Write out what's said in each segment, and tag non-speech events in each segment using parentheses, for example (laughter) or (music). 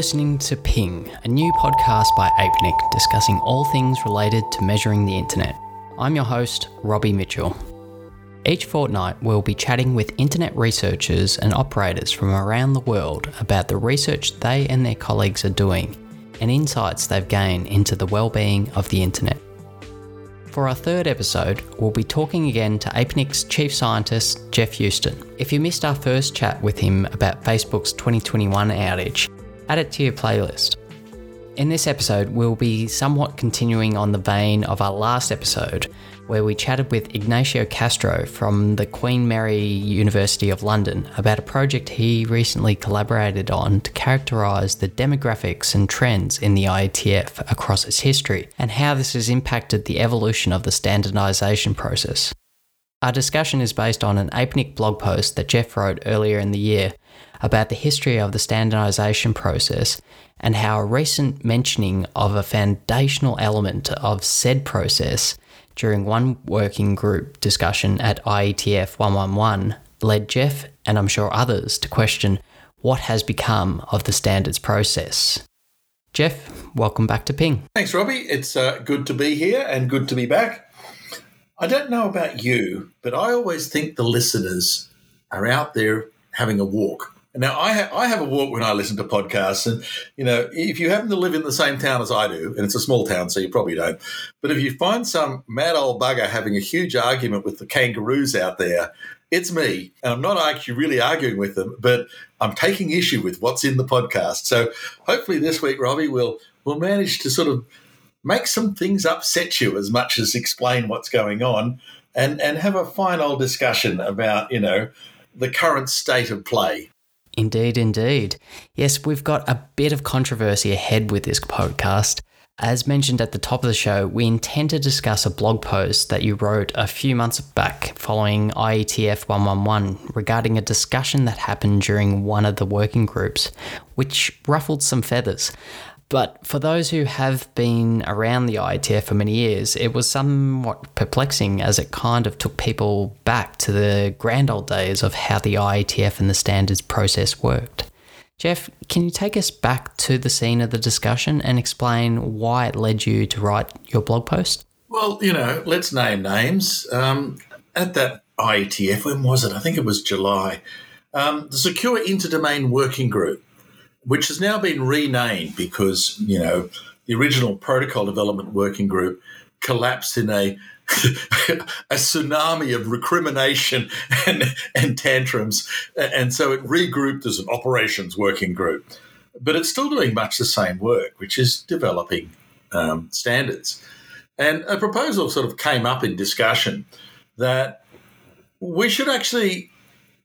listening to Ping, a new podcast by APNIC discussing all things related to measuring the internet. I'm your host, Robbie Mitchell. Each fortnight, we'll be chatting with internet researchers and operators from around the world about the research they and their colleagues are doing and insights they've gained into the well-being of the internet. For our third episode, we'll be talking again to APNIC's chief scientist, Geoff Huston. If you missed our first chat with him about Facebook's 2021 outage, add it to your playlist. In this episode, we'll be somewhat continuing on the vein of our last episode, where we chatted with Ignacio Castro from the Queen Mary University of London about a project he recently collaborated on to characterise the demographics and trends in the IETF across its history and how this has impacted the evolution of the standardisation process. Our discussion is based on an APNIC blog post that Geoff wrote earlier in the year about the history of the standardisation process and how a recent mentioning of a foundational element of said process during one working group discussion at IETF 111 led Geoff and I'm sure others, to question what has become of the standards process. Geoff, welcome back to Ping. Thanks, Robbie. It's uh, good to be here and good to be back. I don't know about you, but I always think the listeners are out there having a walk now, I, ha- I have a walk when I listen to podcasts, and you know, if you happen to live in the same town as I do, and it's a small town, so you probably don't, but if you find some mad old bugger having a huge argument with the kangaroos out there, it's me, and I'm not actually really arguing with them, but I'm taking issue with what's in the podcast. So hopefully this week, Robbie, will will manage to sort of make some things upset you as much as explain what's going on, and and have a fine old discussion about you know the current state of play. Indeed, indeed. Yes, we've got a bit of controversy ahead with this podcast. As mentioned at the top of the show, we intend to discuss a blog post that you wrote a few months back following IETF 111 regarding a discussion that happened during one of the working groups, which ruffled some feathers. But for those who have been around the IETF for many years, it was somewhat perplexing as it kind of took people back to the grand old days of how the IETF and the standards process worked. Geoff, can you take us back to the scene of the discussion and explain why it led you to write your blog post? Well, you know, let's name names. Um, at that IETF, when was it? I think it was July. Um, the Secure Interdomain Working Group which has now been renamed because, you know, the original protocol development working group collapsed in a (laughs) a tsunami of recrimination and, and tantrums. And so it regrouped as an operations working group. But it's still doing much the same work, which is developing um, standards. And a proposal sort of came up in discussion that we should actually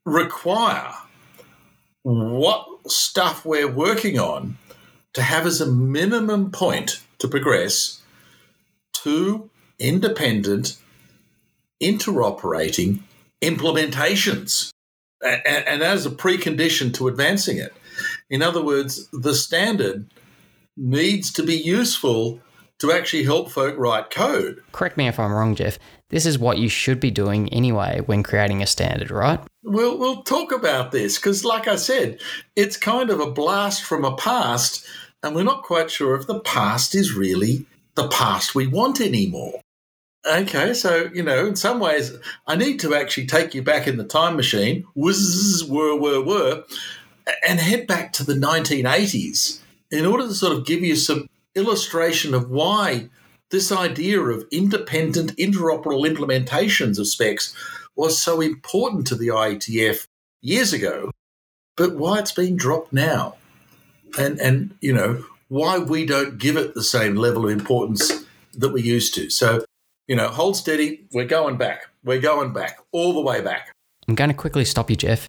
require what stuff we're working on to have as a minimum point to progress two independent, interoperating implementations. And, and that is a precondition to advancing it. In other words, the standard needs to be useful to actually help folk write code. Correct me if I'm wrong, Geoff. This is what you should be doing anyway when creating a standard, right? We'll, we'll talk about this because, like I said, it's kind of a blast from a past, and we're not quite sure if the past is really the past we want anymore. Okay, so, you know, in some ways, I need to actually take you back in the time machine, whiz, whir, whir, whir, and head back to the 1980s in order to sort of give you some illustration of why this idea of independent interoperable implementations of specs was so important to the IETF years ago, but why it's being dropped now. And, and you know, why we don't give it the same level of importance that we used to. So, you know, hold steady. We're going back. We're going back, all the way back. I'm going to quickly stop you, Geoff.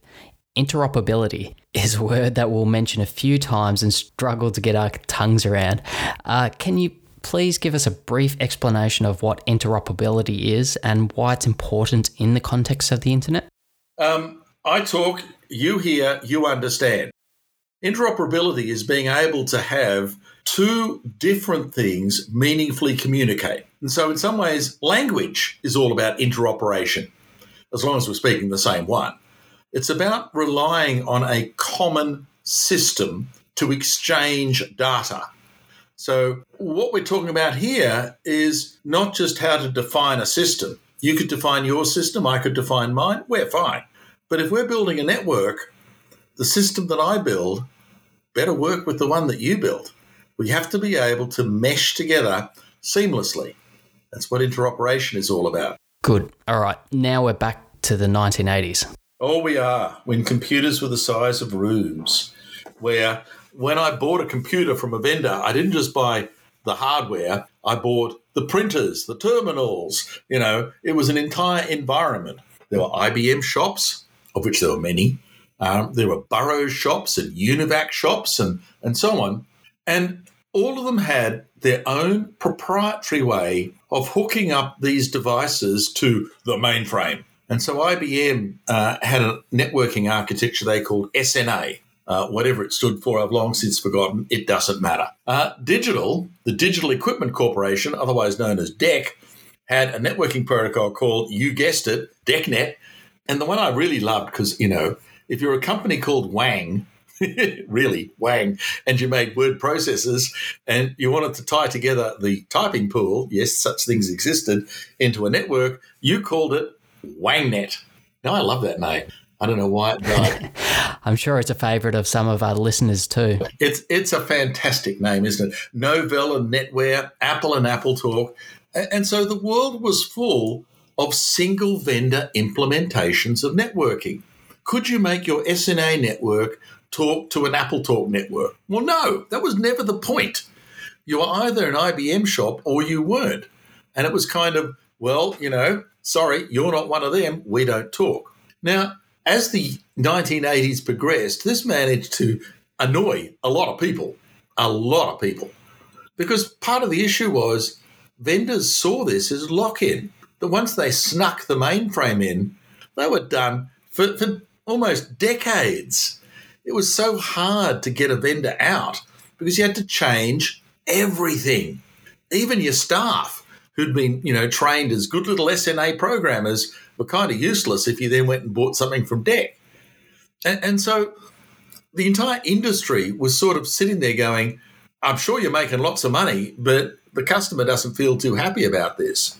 Interoperability is a word that we'll mention a few times and struggle to get our tongues around. Uh, can you please give us a brief explanation of what interoperability is and why it's important in the context of the internet? Um, I talk, you hear, you understand. Interoperability is being able to have two different things meaningfully communicate. And so, in some ways, language is all about interoperation, as long as we're speaking the same one. It's about relying on a common system to exchange data. So, what we're talking about here is not just how to define a system. You could define your system, I could define mine, we're fine. But if we're building a network, the system that I build better work with the one that you build. We have to be able to mesh together seamlessly. That's what interoperation is all about. Good. All right. Now we're back to the 1980s. Oh, we are. When computers were the size of rooms, where when I bought a computer from a vendor, I didn't just buy the hardware, I bought the printers, the terminals. You know, it was an entire environment. There were IBM shops, of which there were many. Um, there were Burroughs shops and Univac shops and, and so on. And all of them had their own proprietary way of hooking up these devices to the mainframe. And so IBM uh, had a networking architecture they called SNA. Uh, whatever it stood for, I've long since forgotten. It doesn't matter. Uh, Digital, the Digital Equipment Corporation, otherwise known as DEC, had a networking protocol called, you guessed it, DECnet. And the one I really loved, because, you know, if you're a company called Wang, (laughs) really, Wang, and you made word processors and you wanted to tie together the typing pool, yes, such things existed, into a network, you called it WangNet. Now, I love that name. I don't know why it died. (laughs) I'm sure it's a favourite of some of our listeners too. It's it's a fantastic name, isn't it? Novell and NetWare, Apple and AppleTalk, and so the world was full of single vendor implementations of networking. Could you make your SNA network talk to an AppleTalk network? Well, no, that was never the point. You were either an IBM shop or you weren't, and it was kind of well, you know, sorry, you're not one of them. We don't talk. Now, as the 1980s progressed, this managed to annoy a lot of people, a lot of people, because part of the issue was vendors saw this as lock in. That once they snuck the mainframe in, they were done for, for almost decades. It was so hard to get a vendor out because you had to change everything, even your staff who'd been, you know, trained as good little SNA programmers were kind of useless if you then went and bought something from DEC. And, and so the entire industry was sort of sitting there going, I'm sure you're making lots of money, but the customer doesn't feel too happy about this.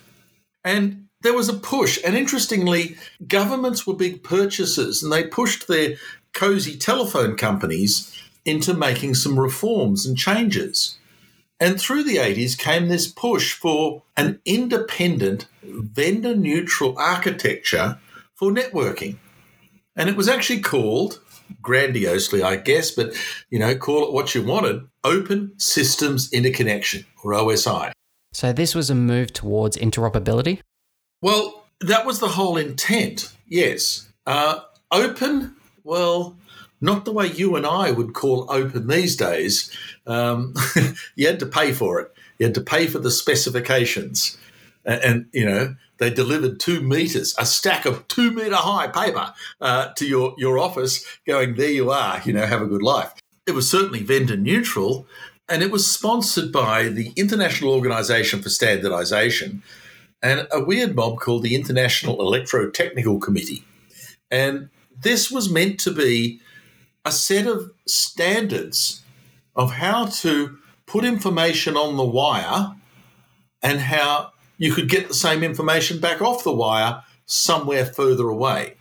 And there was a push. And interestingly, governments were big purchasers and they pushed their cozy telephone companies into making some reforms and changes. And through the 80s came this push for an independent, vendor neutral architecture for networking. And it was actually called, grandiosely, I guess, but you know, call it what you wanted Open Systems Interconnection, or OSI. So this was a move towards interoperability? Well, that was the whole intent, yes. Uh, open, well, not the way you and I would call open these days. Um, (laughs) you had to pay for it. You had to pay for the specifications, and, and, you know they delivered two meters, a stack of two meter high paper uh, to your your office, going there you are. You know, have a good life. It was certainly vendor neutral, and it was sponsored by the International Organization for Standardization and a weird mob called the International Electrotechnical Committee, and this was meant to be a set of standards of how to put information on the wire and how you could get the same information back off the wire somewhere further away.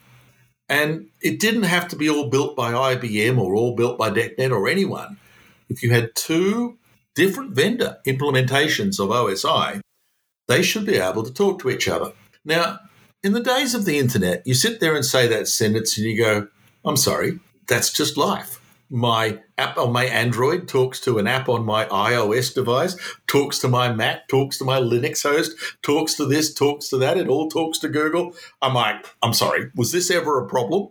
And it didn't have to be all built by IBM or all built by DECnet or anyone. If you had two different vendor implementations of OSI, they should be able to talk to each other. Now, in the days of the internet, you sit there and say that sentence and you go, I'm sorry, that's just life. My app on my Android talks to an app on my iOS device, talks to my Mac, talks to my Linux host, talks to this, talks to that. It all talks to Google. I'm like, I'm sorry, was this ever a problem?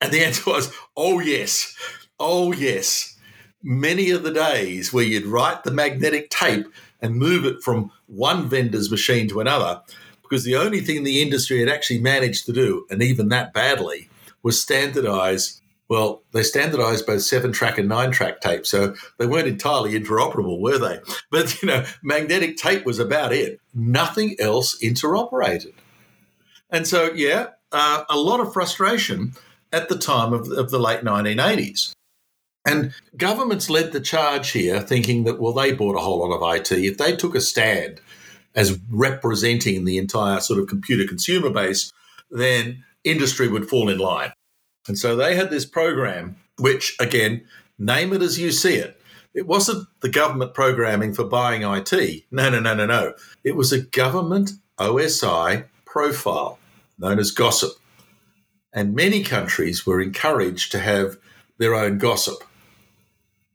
And the answer was, oh, yes. Oh, yes. Many of the days where you'd write the magnetic tape and move it from one vendor's machine to another, because the only thing the industry had actually managed to do, and even that badly, was standardize well, they standardized both seven track and nine track tape, so they weren't entirely interoperable, were they? (laughs) But, you know, magnetic tape was about it. Nothing else interoperated. And so, yeah, uh, a lot of frustration at the time of, of the late 1980s. And governments led the charge here, thinking that, well, they bought a whole lot of IT. If they took a stand as representing the entire sort of computer consumer base, then industry would fall in line. And so they had this program, which, again, name it as you see it. It wasn't the government programming for buying IT. No, no, no, no, no. It was a government OSI profile known as GOSIP. And many countries were encouraged to have their own GOSIP.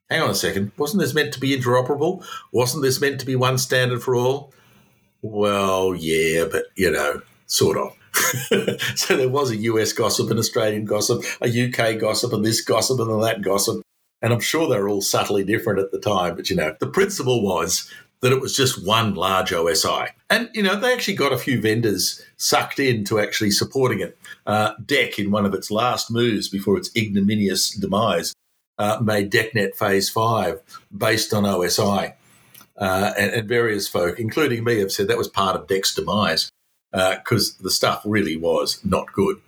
Hang on a second. Wasn't this meant to be interoperable? Wasn't this meant to be one standard for all? Well, yeah, but you know, sort of. (laughs) so there was a US GOSIP, an Australian GOSIP, a UK GOSIP, and this GOSIP and that GOSIP. And I'm sure they were all subtly different at the time, but you know, the principle was that it was just one large OSI. And, you know, they actually got a few vendors sucked in to actually supporting it. Uh, DEC, in one of its last moves before its ignominious demise, uh, made DECnet Phase 5 based on OSI. Uh, and, and, various folk, including me, have said that was part of DEC's demise because uh, the stuff really was not good.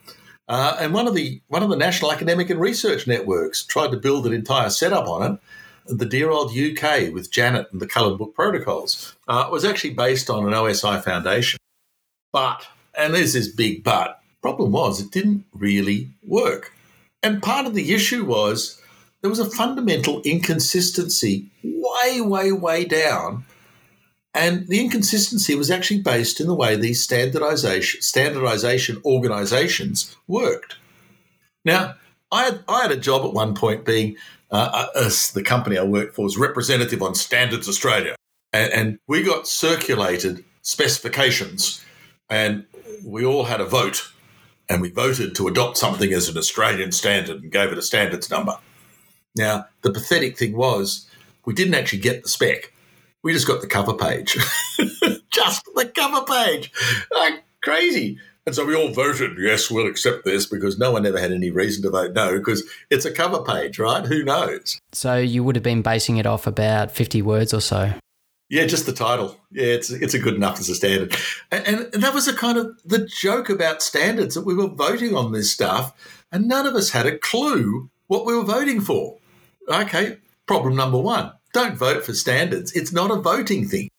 Uh, and one of the one of the national academic and research networks tried to build an entire setup on it, the dear old UK with Janet and the Coloured Book Protocols uh, was actually based on an OSI foundation. But, and there's this big but, problem was it didn't really work. And part of the issue was there was a fundamental inconsistency way, way, way down. And the inconsistency was actually based in the way these standardization, standardization organizations worked. Now, I had, I had a job at one point being uh, uh the company I worked for was representative on Standards Australia. And, and we got circulated specifications and we all had a vote and we voted to adopt something as an Australian standard and gave it a standards number. Now, the pathetic thing was we didn't actually get the spec. We just got the cover page. (laughs) just the cover page. Like crazy. And so we all voted, yes, we'll accept this because no one ever had any reason to vote no because it's a cover page, right? Who knows? So you would have been basing it off about 50 words or so. Yeah, just the title. Yeah, it's it's a good enough as a standard. And, and that was a kind of the joke about standards that we were voting on this stuff and none of us had a clue what we were voting for. Okay, problem number one don't vote for standards. It's not a voting thing.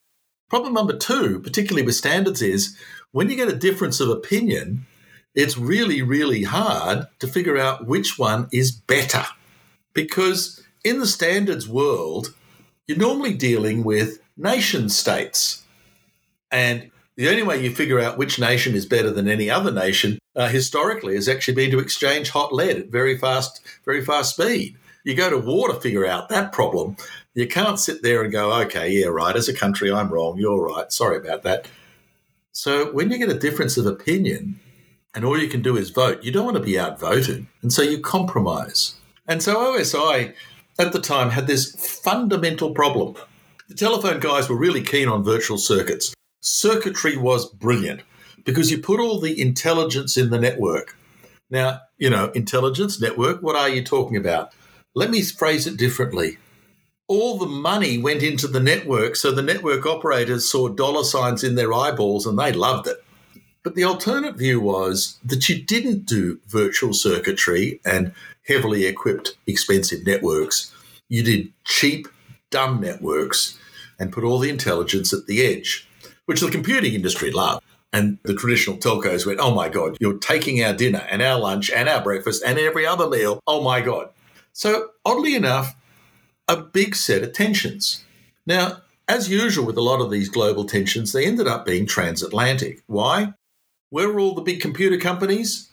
Problem number two, particularly with standards, is when you get a difference of opinion, it's really, really hard to figure out which one is better. Because in the standards world, you're normally dealing with nation states. And the only way you figure out which nation is better than any other nation uh, historically has actually been to exchange hot lead at very fast, very fast speed. You go to war to figure out that problem. You can't sit there and go, okay, yeah, right, as a country, I'm wrong, you're right, sorry about that. So when you get a difference of opinion and all you can do is vote, you don't want to be outvoted. And so you compromise. And so OSI at the time had this fundamental problem. The telephone guys were really keen on virtual circuits. Circuitry was brilliant because you put all the intelligence in the network. Now, you know, intelligence, network, what are you talking about? Let me phrase it differently all the money went into the network, so the network operators saw dollar signs in their eyeballs and they loved it. But the alternate view was that you didn't do virtual circuitry and heavily equipped, expensive networks. You did cheap, dumb networks and put all the intelligence at the edge, which the computing industry loved. And the traditional telcos went, oh my God, you're taking our dinner and our lunch and our breakfast and every other meal. Oh my God. So, oddly enough, a big set of tensions. Now, as usual with a lot of these global tensions, they ended up being transatlantic. Why? Where were all the big computer companies?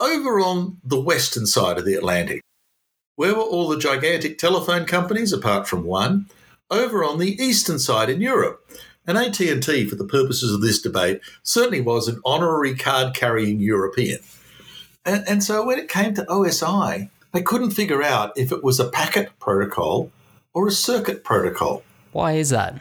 Over on the western side of the Atlantic. Where were all the gigantic telephone companies, apart from one? Over on the eastern side in Europe. And AT&T, for the purposes of this debate, certainly was an honorary card-carrying European. And, and so when it came to OSI, they couldn't figure out if it was a packet protocol or a circuit protocol. Why is that?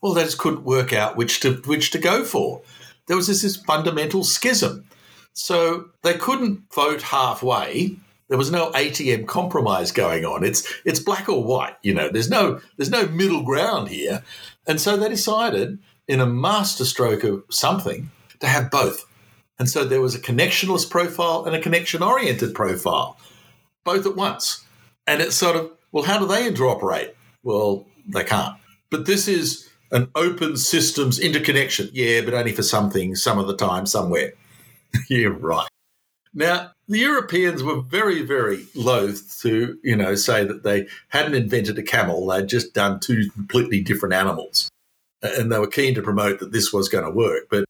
Well, they just couldn't work out which to which to go for. There was this, this fundamental schism. So they couldn't vote halfway. There was no ATM compromise going on. It's it's black or white, you know. There's no there's no middle ground here. And so they decided in a masterstroke of something to have both. And so there was a connectionless profile and a connection oriented profile both at once. And it's sort of, well, how do they interoperate? Well, they can't. But this is an open systems interconnection. Yeah, but only for some things, some of the time, somewhere. (laughs) yeah, right. Now, the Europeans were very, very loath to, you know, say that they hadn't invented a camel, they'd just done two completely different animals. And they were keen to promote that this was going to work. But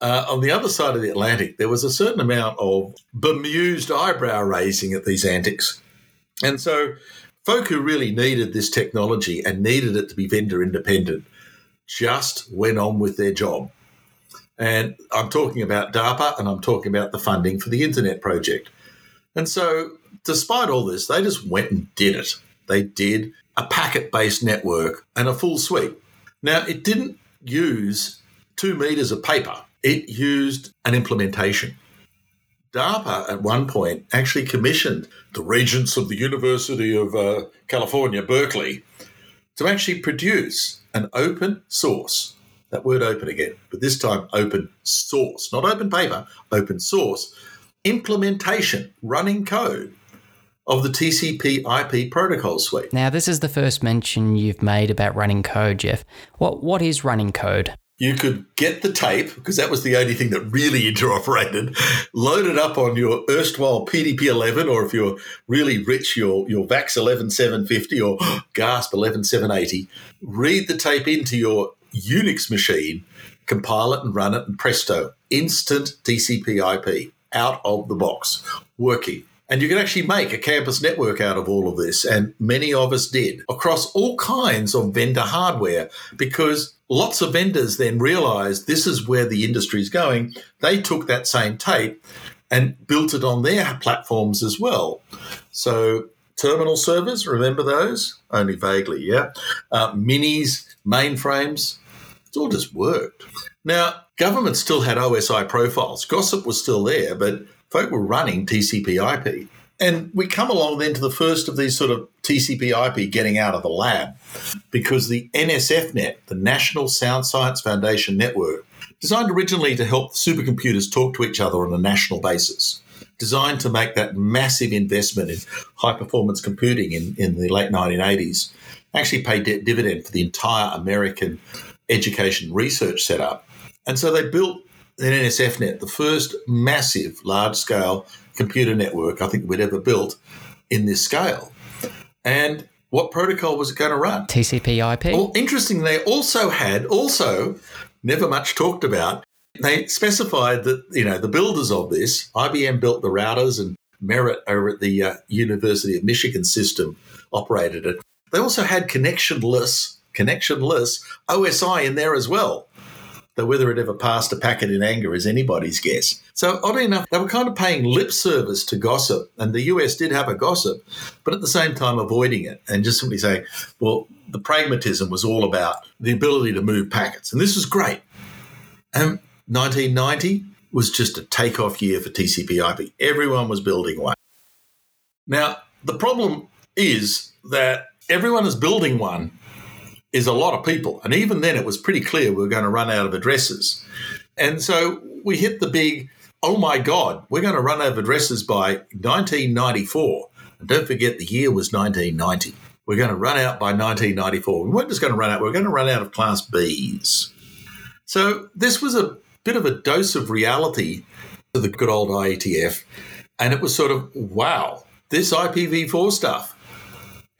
uh, on the other side of the Atlantic, there was a certain amount of bemused eyebrow raising at these antics. And so, folk who really needed this technology and needed it to be vendor independent just went on with their job. And I'm talking about DARPA and I'm talking about the funding for the Internet Project. And so, despite all this, they just went and did it. They did a packet based network and a full suite. Now, it didn't use two meters of paper, it used an implementation. DARPA at one point actually commissioned the regents of the University of uh, California, Berkeley, to actually produce an open source. That word open again, but this time open source, not open paper, open source implementation, running code of the TCP IP protocol suite. Now, this is the first mention you've made about running code, Geoff. What what is running code? You could get the tape because that was the only thing that really (laughs) interoperated. Load it up on your erstwhile PDP 11, or if you're really rich, your your VAX 11750 or (gasps) GASP 11780. Read the tape into your Unix machine, compile it and run it, and presto, instant TCP IP out of the box, working. And you can actually make a campus network out of all of this. And many of us did across all kinds of vendor hardware because lots of vendors then realized this is where the industry is going. They took that same tape and built it on their platforms as well. So, terminal servers, remember those? Only vaguely, yeah. Uh, minis, mainframes, it all just worked. Now, government still had OSI profiles. GOSIP was still there, but folk were running TCP IP. And we come along then to the first of these sort of TCP IP getting out of the lab because the NSFNet, the National Sound Science Foundation Network, designed originally to help supercomputers talk to each other on a national basis, designed to make that massive investment in high performance computing in, in the late 1980s, actually paid dividend for the entire American education research setup. And so they built an NSFNet, the first massive large scale computer network I think we'd ever built in this scale. And what protocol was it going to run? TCP IP. Well, interesting, they also had, also never much talked about, they specified that, you know, the builders of this, IBM built the routers and Merit over at the uh, University of Michigan system operated it. They also had connectionless, connectionless OSI in there as well. Though whether it ever passed a packet in anger is anybody's guess. So, oddly enough, they were kind of paying lip service to GOSIP, and the US did have a GOSIP, but at the same time avoiding it and just simply saying, well, the pragmatism was all about the ability to move packets. And this was great. And 1990 was just a takeoff year for TCP IP. Everyone was building one. Now, the problem is that everyone is building one is a lot of people. And even then, it was pretty clear we were going to run out of addresses. And so we hit the big, oh my God, we're going to run out of addresses by 1994. And don't forget, the year was 1990. We're going to run out by 1994. We weren't just going to run out, we we're going to run out of Class Bs. So this was a bit of a dose of reality to the good old IETF. And it was sort of, wow, this IPv4 stuff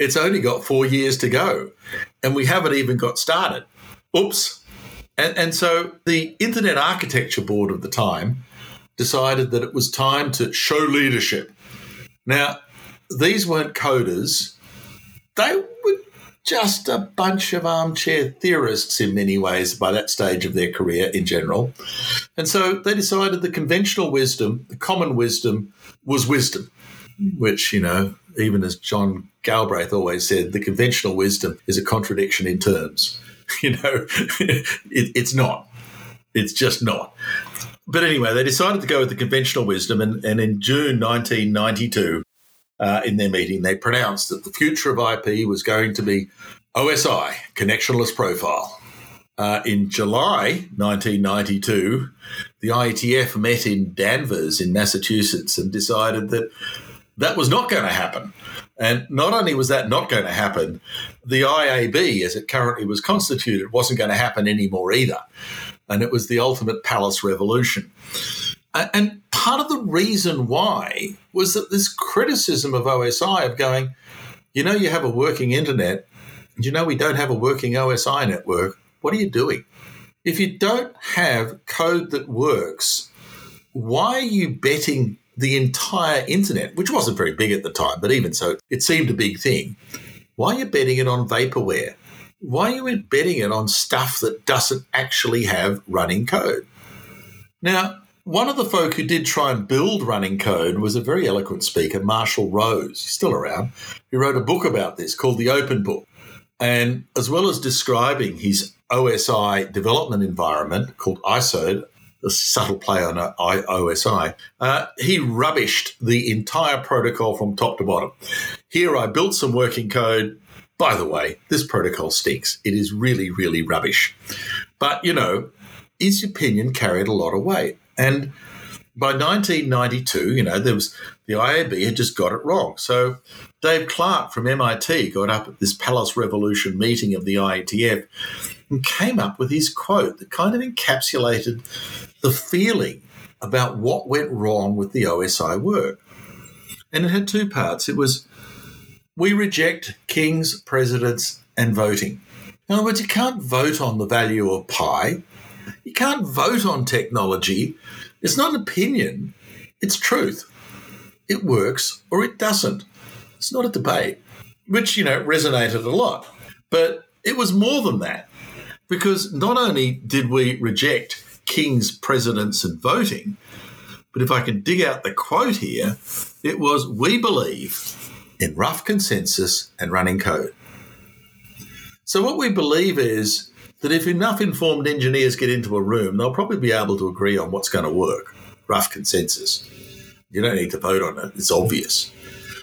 it's only got four years to go, and we haven't even got started. Oops. And, and so the Internet Architecture Board of the time decided that it was time to show leadership. Now, these weren't coders, they were just a bunch of armchair theorists in many ways by that stage of their career in general. And so they decided the conventional wisdom, the common wisdom, was wisdom, which, you know, even as John Galbraith always said, the conventional wisdom is a contradiction in terms. (laughs) You know, (laughs) it, it's not. It's just not. But anyway, they decided to go with the conventional wisdom, and, and in June 1992, uh, in their meeting, they pronounced that the future of IP was going to be OSI, connectionless profile. Uh, in July 1992, the IETF met in Danvers in Massachusetts and decided that that was not going to happen. And not only was that not going to happen, the IAB, as it currently was constituted, wasn't going to happen anymore either. And it was the ultimate palace revolution. And part of the reason why was that this criticism of OSI of going, you know, you have a working internet, and you know, we don't have a working OSI network. What are you doing? If you don't have code that works, why are you betting the entire internet, which wasn't very big at the time, but even so, it seemed a big thing. Why are you betting it on vaporware? Why are you betting it on stuff that doesn't actually have running code? Now, one of the folk who did try and build running code was a very eloquent speaker, Marshall Rose. He's still around. He wrote a book about this called The Open Book. And as well as describing his OSI development environment called ISO, a subtle play on OSI, uh, he rubbished the entire protocol from top to bottom. Here I built some working code. By the way, this protocol stinks. It is really, really rubbish. But, you know, his opinion carried a lot of weight. And by 1992, you know, there was the IAB had just got it wrong. So Dave Clark from MIT got up at this Palace Revolution meeting of the IETF and came up with his quote that kind of encapsulated the feeling about what went wrong with the OSI work. And it had two parts. It was we reject kings, presidents, and voting. In other words, you can't vote on the value of pi. You can't vote on technology. It's not opinion, it's truth. It works or it doesn't. It's not a debate, which, you know, resonated a lot. But it was more than that because not only did we reject kings, presidents, and voting, but if I can dig out the quote here, it was We believe in rough consensus and running code. So, what we believe is that if enough informed engineers get into a room, they'll probably be able to agree on what's going to work. Rough consensus. You don't need to vote on it, it's obvious.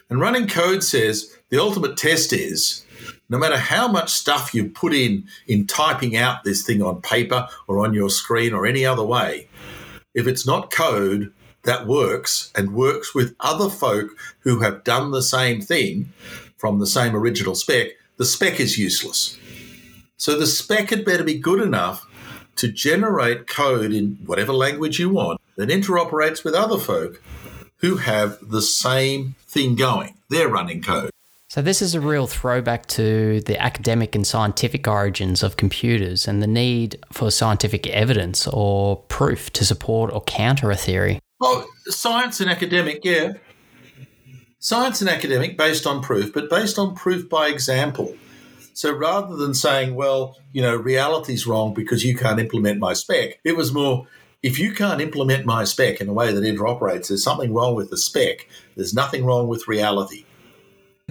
And running code says the ultimate test is no matter how much stuff you put in in typing out this thing on paper or on your screen or any other way, if it's not code that works and works with other folk who have done the same thing from the same original spec, the spec is useless. So the spec had better be good enough to generate code in whatever language you want that interoperates with other folk who have the same thing going. They're running code. So, this is a real throwback to the academic and scientific origins of computers and the need for scientific evidence or proof to support or counter a theory. Well, science and academic, yeah. Science and academic based on proof, but based on proof by example. So rather than saying, well, you know, reality's wrong because you can't implement my spec, it was more, if you can't implement my spec in a way that interoperates, there's something wrong with the spec. There's nothing wrong with reality.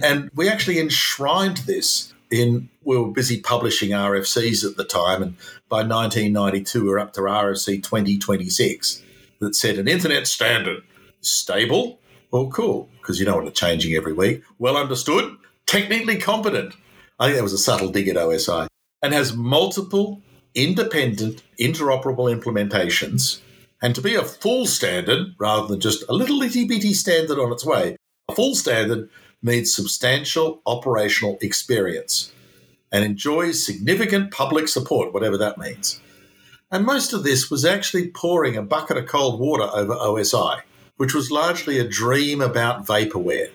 And we actually enshrined this in, we were busy publishing RFCs at the time. And by 1992, we we're up to RFC 2026 that said an internet standard, stable, well, cool, because you know what it's changing every week, well understood, technically competent. I think that was a subtle dig at OSI, and has multiple independent, interoperable implementations. And to be a full standard rather than just a little itty bitty standard on its way, a full standard needs substantial operational experience and enjoys significant public support, whatever that means. And most of this was actually pouring a bucket of cold water over OSI, which was largely a dream about vaporware.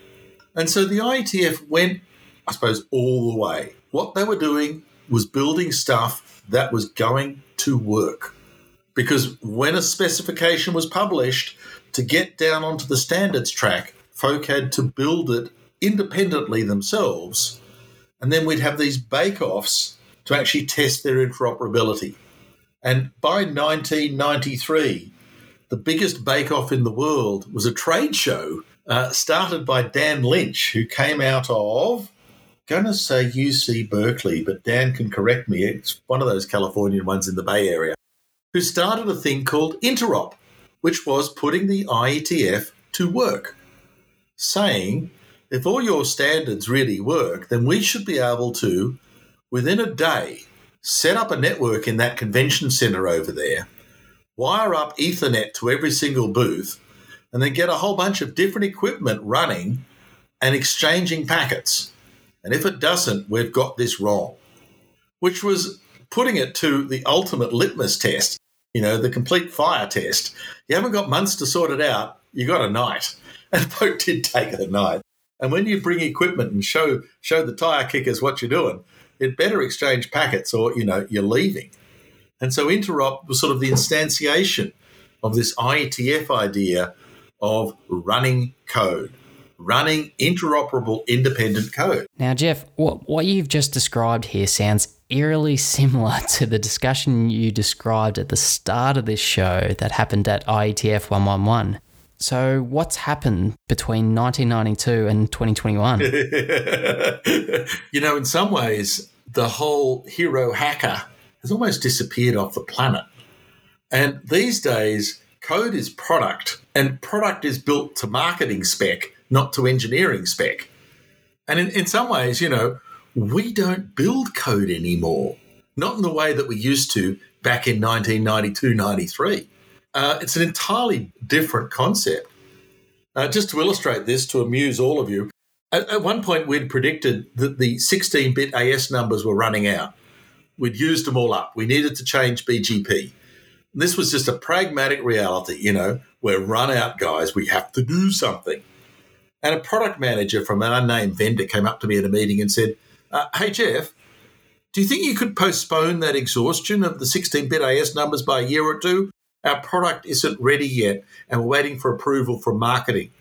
And so the IETF went, I suppose, all the way. What they were doing was building stuff that was going to work. Because when a specification was published, to get down onto the standards track, folk had to build it independently themselves. And then we'd have these bake offs to actually test their interoperability. And by 1993, the biggest bake off in the world was a trade show uh, started by Dan Lynch, who came out of, going to say UC Berkeley, but Dan can correct me. It's one of those Californian ones in the Bay Area, who started a thing called Interop, which was putting the IETF to work, saying if all your standards really work, then we should be able to, within a day, set up a network in that convention center over there, wire up Ethernet to every single booth, and then get a whole bunch of different equipment running and exchanging packets. And if it doesn't, we've got this wrong, which was putting it to the ultimate litmus test, you know, the complete fire test. You haven't got months to sort it out, you got a night. (laughs) And folk did take a night. And when you bring equipment and show show the tire kickers what you're doing, it better exchange packets or you know you're leaving. And so interop was sort of the instantiation of this IETF idea of running code, running interoperable independent code. Now, Geoff, what, what you've just described here sounds eerily similar (laughs) to the discussion you described at the start of this show that happened at IETF 111. So, what's happened between 1992 and 2021? (laughs) you know, in some ways, the whole hero hacker has almost disappeared off the planet. And these days, code is product, and product is built to marketing spec, not to engineering spec. And in, in some ways, you know, we don't build code anymore, not in the way that we used to back in 1992 93. Uh, it's an entirely different concept. Uh, just to illustrate this, to amuse all of you, at, at one point we'd predicted that the 16 bit AS numbers were running out. We'd used them all up. We needed to change BGP. This was just a pragmatic reality, you know, we're run out, guys. We have to do something. And a product manager from an unnamed vendor came up to me at a meeting and said, uh, Hey, Geoff, do you think you could postpone that exhaustion of the 16 bit AS numbers by a year or two? Our product isn't ready yet, and we're waiting for approval from marketing.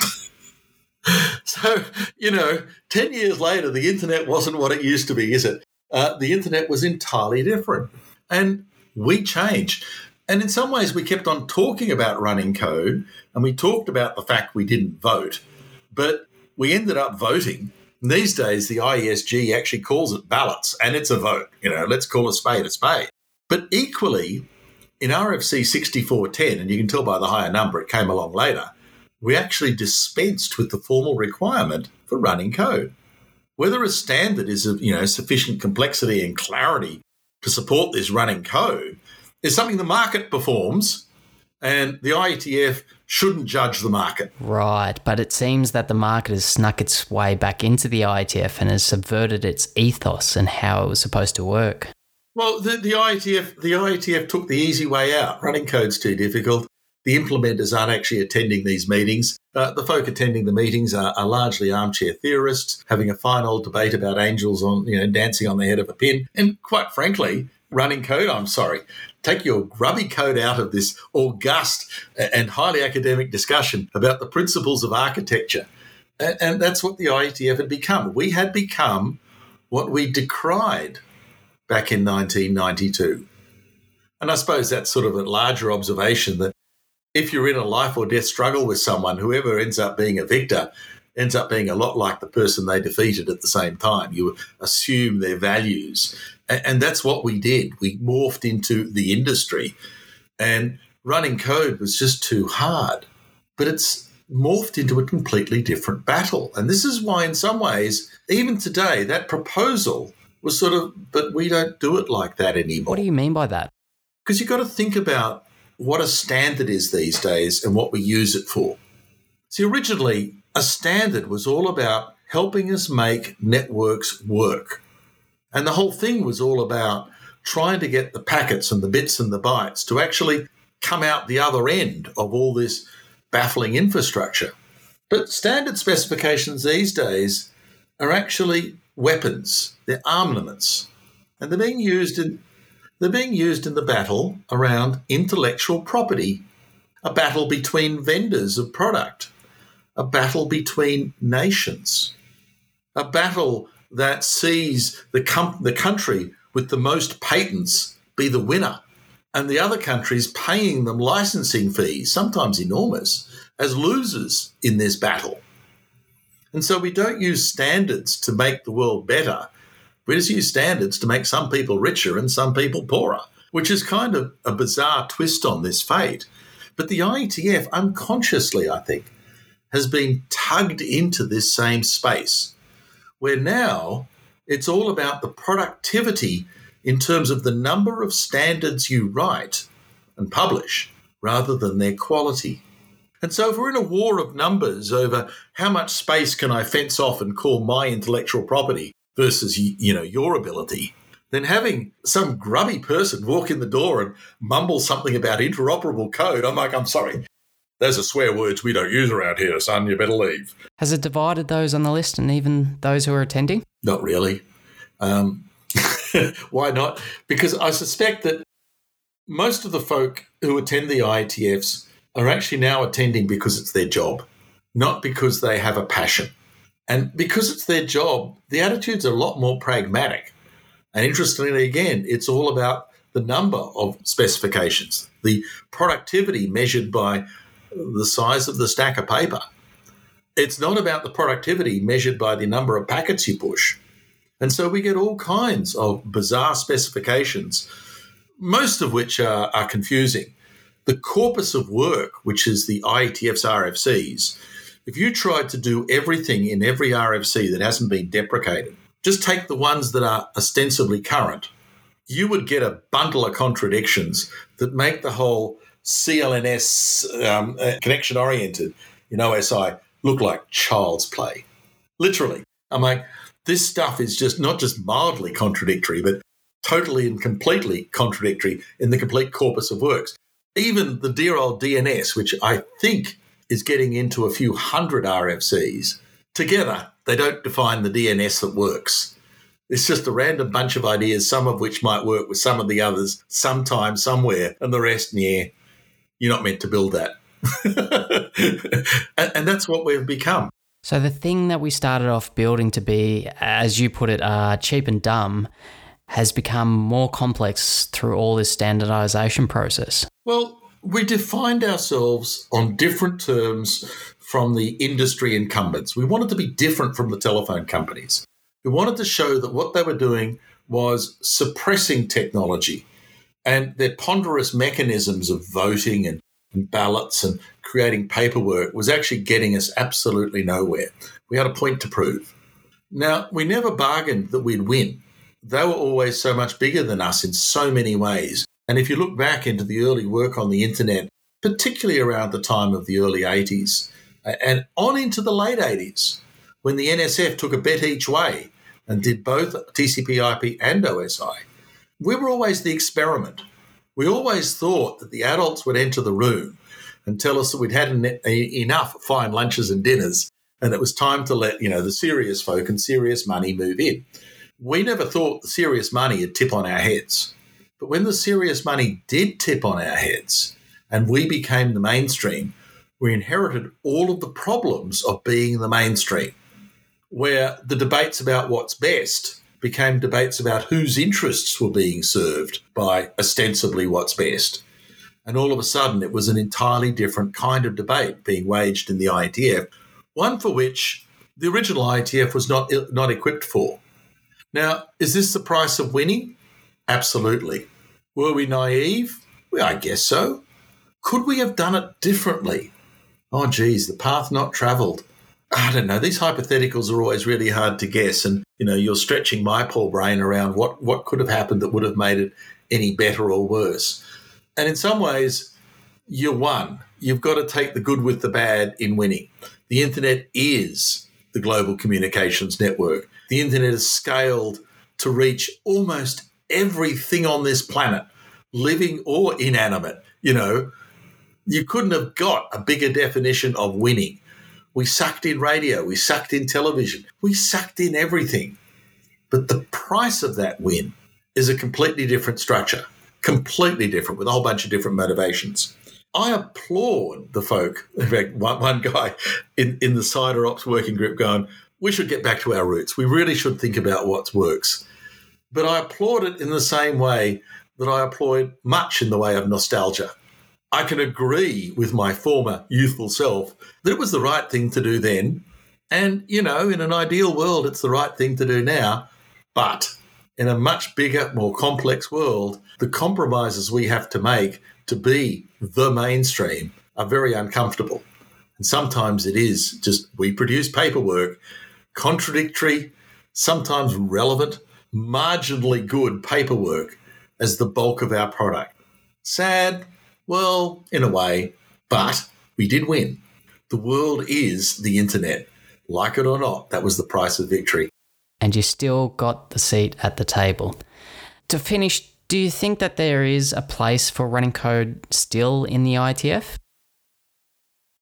(laughs) so, you know, 10 years later, the internet wasn't what it used to be, is it? Uh, the internet was entirely different. And we changed. And in some ways, we kept on talking about running code and we talked about the fact we didn't vote, but we ended up voting. These days, the IESG actually calls it ballots and it's a vote. You know, let's call a spade a spade. But equally, in RFC 6410, and you can tell by the higher number, it came along later, we actually dispensed with the formal requirement for running code. Whether a standard is of you know sufficient complexity and clarity to support this running code is something the market performs, and the IETF shouldn't judge the market. Right, but it seems that the market has snuck its way back into the IETF and has subverted its ethos and how it was supposed to work. Well, the, the IETF the IETF took the easy way out. Running code's too difficult. The implementers aren't actually attending these meetings. Uh, the folk attending the meetings are, are, largely armchair theorists, having a fine old debate about angels on, you know, dancing on the head of a pin. And quite frankly, running code, I'm sorry, take your grubby code out of this august and highly academic discussion about the principles of architecture. And, and that's what the IETF had become. We had become what we decried back in 1992. And I suppose that's sort of a larger observation that if you're in a life or death struggle with someone, whoever ends up being a victor ends up being a lot like the person they defeated at the same time. You assume their values. And that's what we did. We morphed into the industry. And running code was just too hard. But it's morphed into a completely different battle. And this is why, in some ways, even today, that proposal was sort of, but we don't do it like that anymore. What do you mean by that? Because you've got to think about what a standard is these days and what we use it for. See, originally, a standard was all about helping us make networks work. And the whole thing was all about trying to get the packets and the bits and the bytes to actually come out the other end of all this baffling infrastructure. But standard specifications these days are actually weapons, they're armaments, and they're being used in they're being used in the battle around intellectual property, a battle between vendors of product, a battle between nations, a battle that sees the, com- the country with the most patents be the winner, and the other countries paying them licensing fees, sometimes enormous, as losers in this battle. And so we don't use standards to make the world better. We just use standards to make some people richer and some people poorer, which is kind of a bizarre twist on this fate. But the IETF, unconsciously, I think, has been tugged into this same space where now it's all about the productivity in terms of the number of standards you write and publish rather than their quality. And so, if we're in a war of numbers over how much space can I fence off and call my intellectual property versus you know your ability, then having some grubby person walk in the door and mumble something about interoperable code, I'm like, I'm sorry, those are swear words we don't use around here, son. You better leave. Has it divided those on the list and even those who are attending? Not really. Um, (laughs) why not? Because I suspect that most of the folk who attend the IETFs are actually now attending because it's their job, not because they have a passion. And because it's their job, the attitudes are a lot more pragmatic. And interestingly, again, it's all about the number of specifications, the productivity measured by the size of the stack of paper. It's not about the productivity measured by the number of packets you push. And so we get all kinds of bizarre specifications, most of which are, are confusing. The corpus of work, which is the IETF's RFCs, if you tried to do everything in every RFC that hasn't been deprecated, just take the ones that are ostensibly current, you would get a bundle of contradictions that make the whole CLNS um, uh, connection oriented in OSI look like child's play. Literally. I'm like, this stuff is just not just mildly contradictory, but totally and completely contradictory in the complete corpus of works. Even the dear old DNS, which I think is getting into a few hundred RFCs, together they don't define the DNS that works. It's just a random bunch of ideas, some of which might work with some of the others sometime, somewhere, and the rest, yeah, you're not meant to build that. (laughs) and, and, that's what we've become. So the thing that we started off building to be, as you put it, uh, cheap and dumb, has become more complex through all this standardization process. Well, we defined ourselves on different terms from the industry incumbents. We wanted to be different from the telephone companies. We wanted to show that what they were doing was suppressing technology and their ponderous mechanisms of voting and, and ballots and creating paperwork was actually getting us absolutely nowhere. We had a point to prove. Now, we never bargained that we'd win. They were always so much bigger than us in so many ways. And if you look back into the early work on the internet, particularly around the time of the early 80s and on into the late 80s, when the NSF took a bet each way and did both TCP IP and OSI, we were always the experiment. We always thought that the adults would enter the room and tell us that we'd had en- enough fine lunches and dinners and it was time to let, you know, the serious folk and serious money move in. We never thought the serious money would tip on our heads. But when the serious money did tip on our heads and we became the mainstream, we inherited all of the problems of being the mainstream, where the debates about what's best became debates about whose interests were being served by ostensibly what's best. And all of a sudden, it was an entirely different kind of debate being waged in the IETF, one for which the original IETF was not, not equipped for. Now, is this the price of winning? Absolutely. Were we naive? Well, I guess so. Could we have done it differently? Oh, geez, the path not travelled. I don't know. These hypotheticals are always really hard to guess, and you know, you're stretching my poor brain around what what could have happened that would have made it any better or worse. And in some ways, you won. You've got to take the good with the bad in winning. The internet is the global communications network. The internet is scaled to reach almost everything on this planet, living or inanimate. You know, you couldn't have got a bigger definition of winning. We sucked in radio, we sucked in television, we sucked in everything. But the price of that win is a completely different structure, completely different, with a whole bunch of different motivations. I applaud the folk. (laughs) In fact, one, one guy in, in the SIDROPS working group going, we should get back to our roots. We really should think about what works. But I applaud it in the same way that I applaud much in the way of nostalgia. I can agree with my former youthful self that it was the right thing to do then. And, you know, in an ideal world, it's the right thing to do now. But in a much bigger, more complex world, the compromises we have to make to be the mainstream are very uncomfortable. And sometimes it is just we produce paperwork, contradictory, sometimes relevant, marginally good paperwork as the bulk of our product. Sad, well, in a way, but We did win. The world is the internet. Like it or not, that was the price of victory. And you still got the seat at the table. To finish, do you think that there is a place for running code still in the IETF?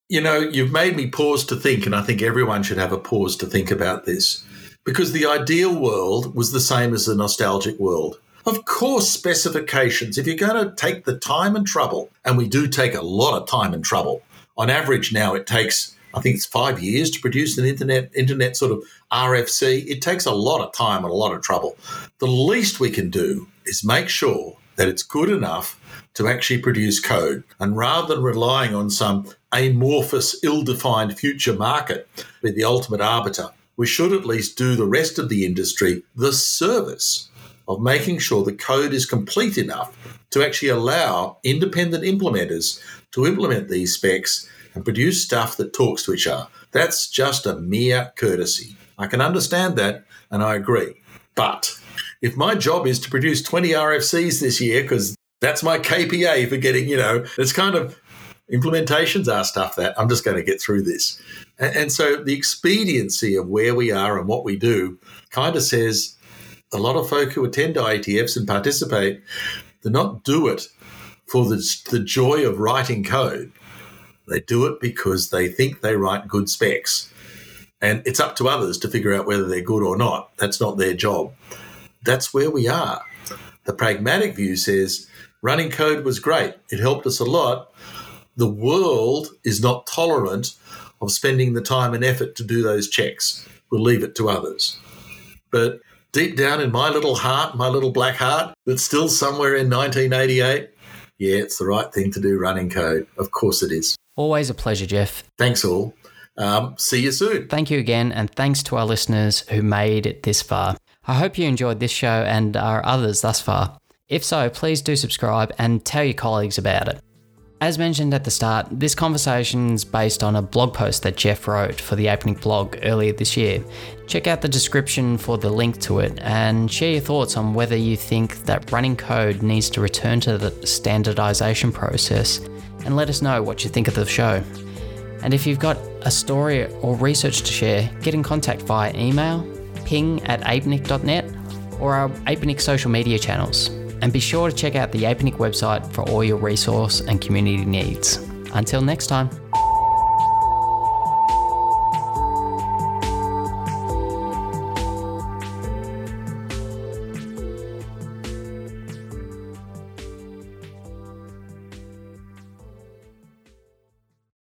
You know, you've made me pause to think, and I think everyone should have a pause to think about this. Because the ideal world was the same as the nostalgic world. Of course, specifications, if you're going to take the time and trouble, and we do take a lot of time and trouble, on average now it takes, I think it's five years to produce an internet, internet sort of RFC. It takes a lot of time and a lot of trouble. The least we can do is make sure that it's good enough to actually produce code. And rather than relying on some amorphous, ill defined future market with the ultimate arbiter, we should at least do the rest of the industry the service of making sure the code is complete enough to actually allow independent implementers to implement these specs and produce stuff that talks to each other. That's just a mere courtesy. I can understand that and I agree. But if my job is to produce 20 RFCs this year, because that's my KPI for getting, you know, it's kind of implementations are stuff that I'm just going to get through this. And, so the expediency of where we are and what we do kind of says a lot of folk who attend IETFs and participate, do not do it for the, the joy of writing code. They do it because they think they write good specs. And it's up to others to figure out whether they're good or not. That's not their job. That's where we are. The pragmatic view says running code was great, it helped us a lot. The world is not tolerant of spending the time and effort to do those checks. We'll leave it to others. But deep down in my little heart, my little black heart, that's still somewhere in 1988, yeah, it's the right thing to do running code. Of course it is. Always a pleasure, Geoff. Thanks all. Um, see you soon. Thank you again, and thanks to our listeners who made it this far. I hope you enjoyed this show and our others thus far. If so, please do subscribe and tell your colleagues about it. As mentioned at the start, this conversation is based on a blog post that Geoff wrote for the APNIC blog earlier this year. Check out the description for the link to it and share your thoughts on whether you think that running code needs to return to the standardization process and let us know what you think of the show. And if you've got a story or research to share, get in contact via email, ping at apnic.net, or our APNIC social media channels. And be sure to check out the APNIC website for all your resource and community needs. Until next time.